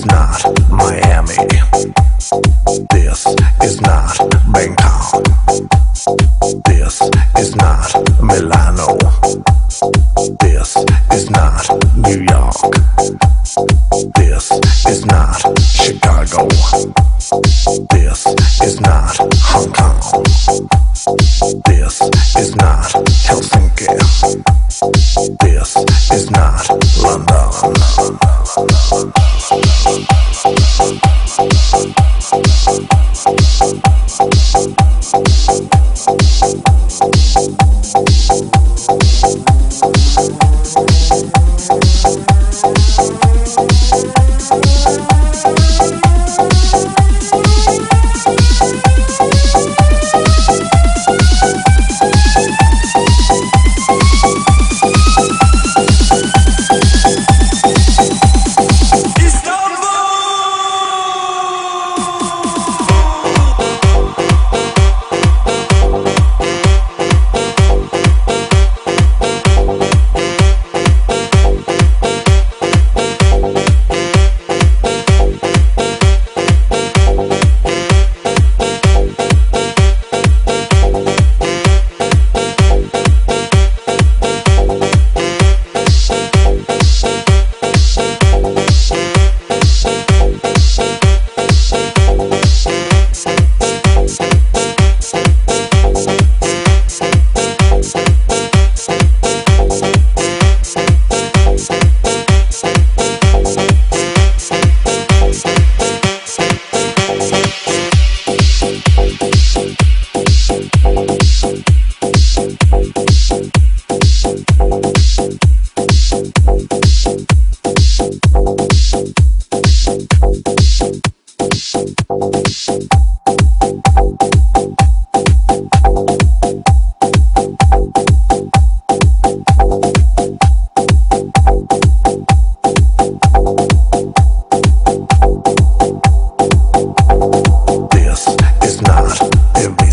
is not Miami. This is not Bangkok. This is not Milano. This is not New York. This is not Chicago. This is not Hong Kong. This is not Helsinki. This is not London. Thank you.